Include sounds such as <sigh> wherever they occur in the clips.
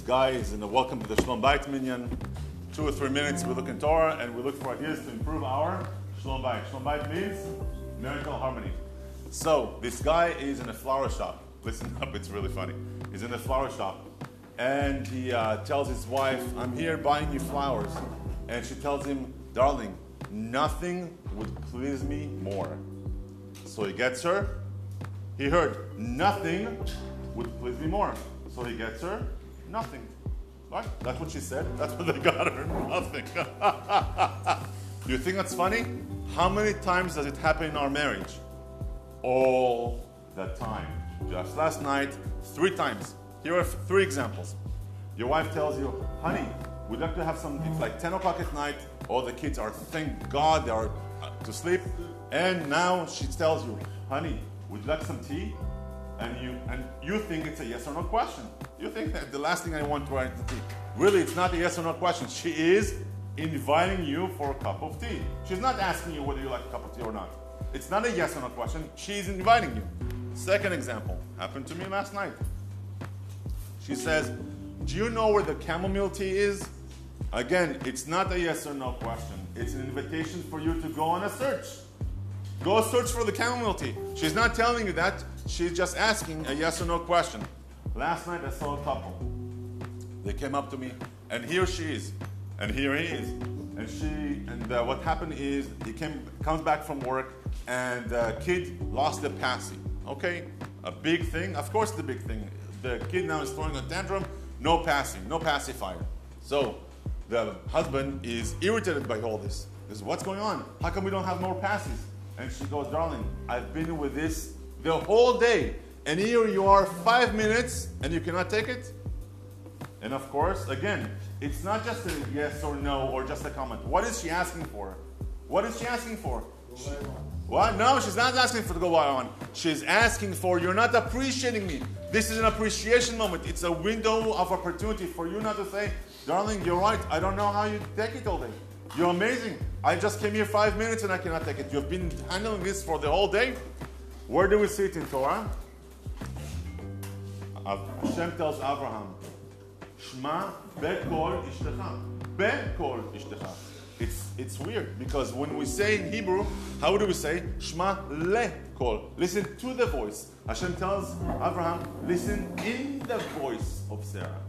guy is in the welcome to the Shalom Bait Minyan. Two or three minutes we look in Torah and we look for ideas to improve our Shalom Bait. Shalom Bait means marital harmony. So this guy is in a flower shop. Listen <laughs> up, it's really funny. He's in a flower shop and he uh, tells his wife, I'm here buying you flowers. And she tells him, Darling, nothing would please me more. So he gets her. He heard, Nothing would please me more. So he gets her, Nothing. Right? That's what she said. That's what they got her. <laughs> Nothing. <laughs> Do you think that's funny? How many times does it happen in our marriage? All the time. Just last night, three times. Here are three examples. Your wife tells you, honey, we'd like to have some, it's like 10 o'clock at night, all the kids are, thank God, they are uh, to sleep. And now she tells you, honey, would you like some tea? And you, and you think it's a yes or no question. You think that the last thing I want to write the. Really, it's not a yes or no question. She is inviting you for a cup of tea. She's not asking you whether you like a cup of tea or not. It's not a yes or no question. She's inviting you. Second example happened to me last night. She says, Do you know where the chamomile tea is? Again, it's not a yes or no question. It's an invitation for you to go on a search. Go search for the chamomile tea. She's not telling you that. She's just asking a yes or no question. Last night I saw a couple. They came up to me, and here she is, and here he is. And she, and uh, what happened is he came, comes back from work, and the kid lost the passy. Okay, a big thing. Of course, the big thing the kid now is throwing a tantrum, no passing, no pacifier. So the husband is irritated by all this. He says, What's going on? How come we don't have more passes? And she goes, Darling, I've been with this the whole day. And here you are five minutes and you cannot take it? And of course, again, it's not just a yes or no or just a comment. What is she asking for? What is she asking for? What? No, she's not asking for to go by on. She's asking for, you're not appreciating me. This is an appreciation moment. It's a window of opportunity for you not to say, darling, you're right. I don't know how you take it all day. You're amazing. I just came here five minutes and I cannot take it. You've been handling this for the whole day. Where do we see it in Torah? Hashem tells Abraham, Shma bekol ishtecha. Bekol ishtecha. It's, it's weird because when we say in Hebrew, how do we say? Shma le kol. Listen to the voice. Hashem tells Abraham, listen in the voice of Sarah.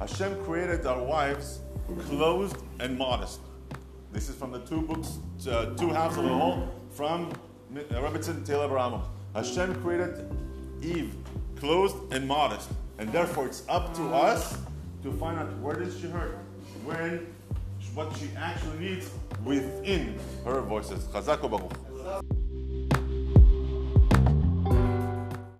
Hashem created our wives closed and modest. This is from the two books, uh, two halves of the whole, from Rebbetzin Taylor Abraham. Hashem created Eve closed and modest. And therefore, it's up to us to find out where did she hurt, when what she actually needs within her voices. Chazak Baruch.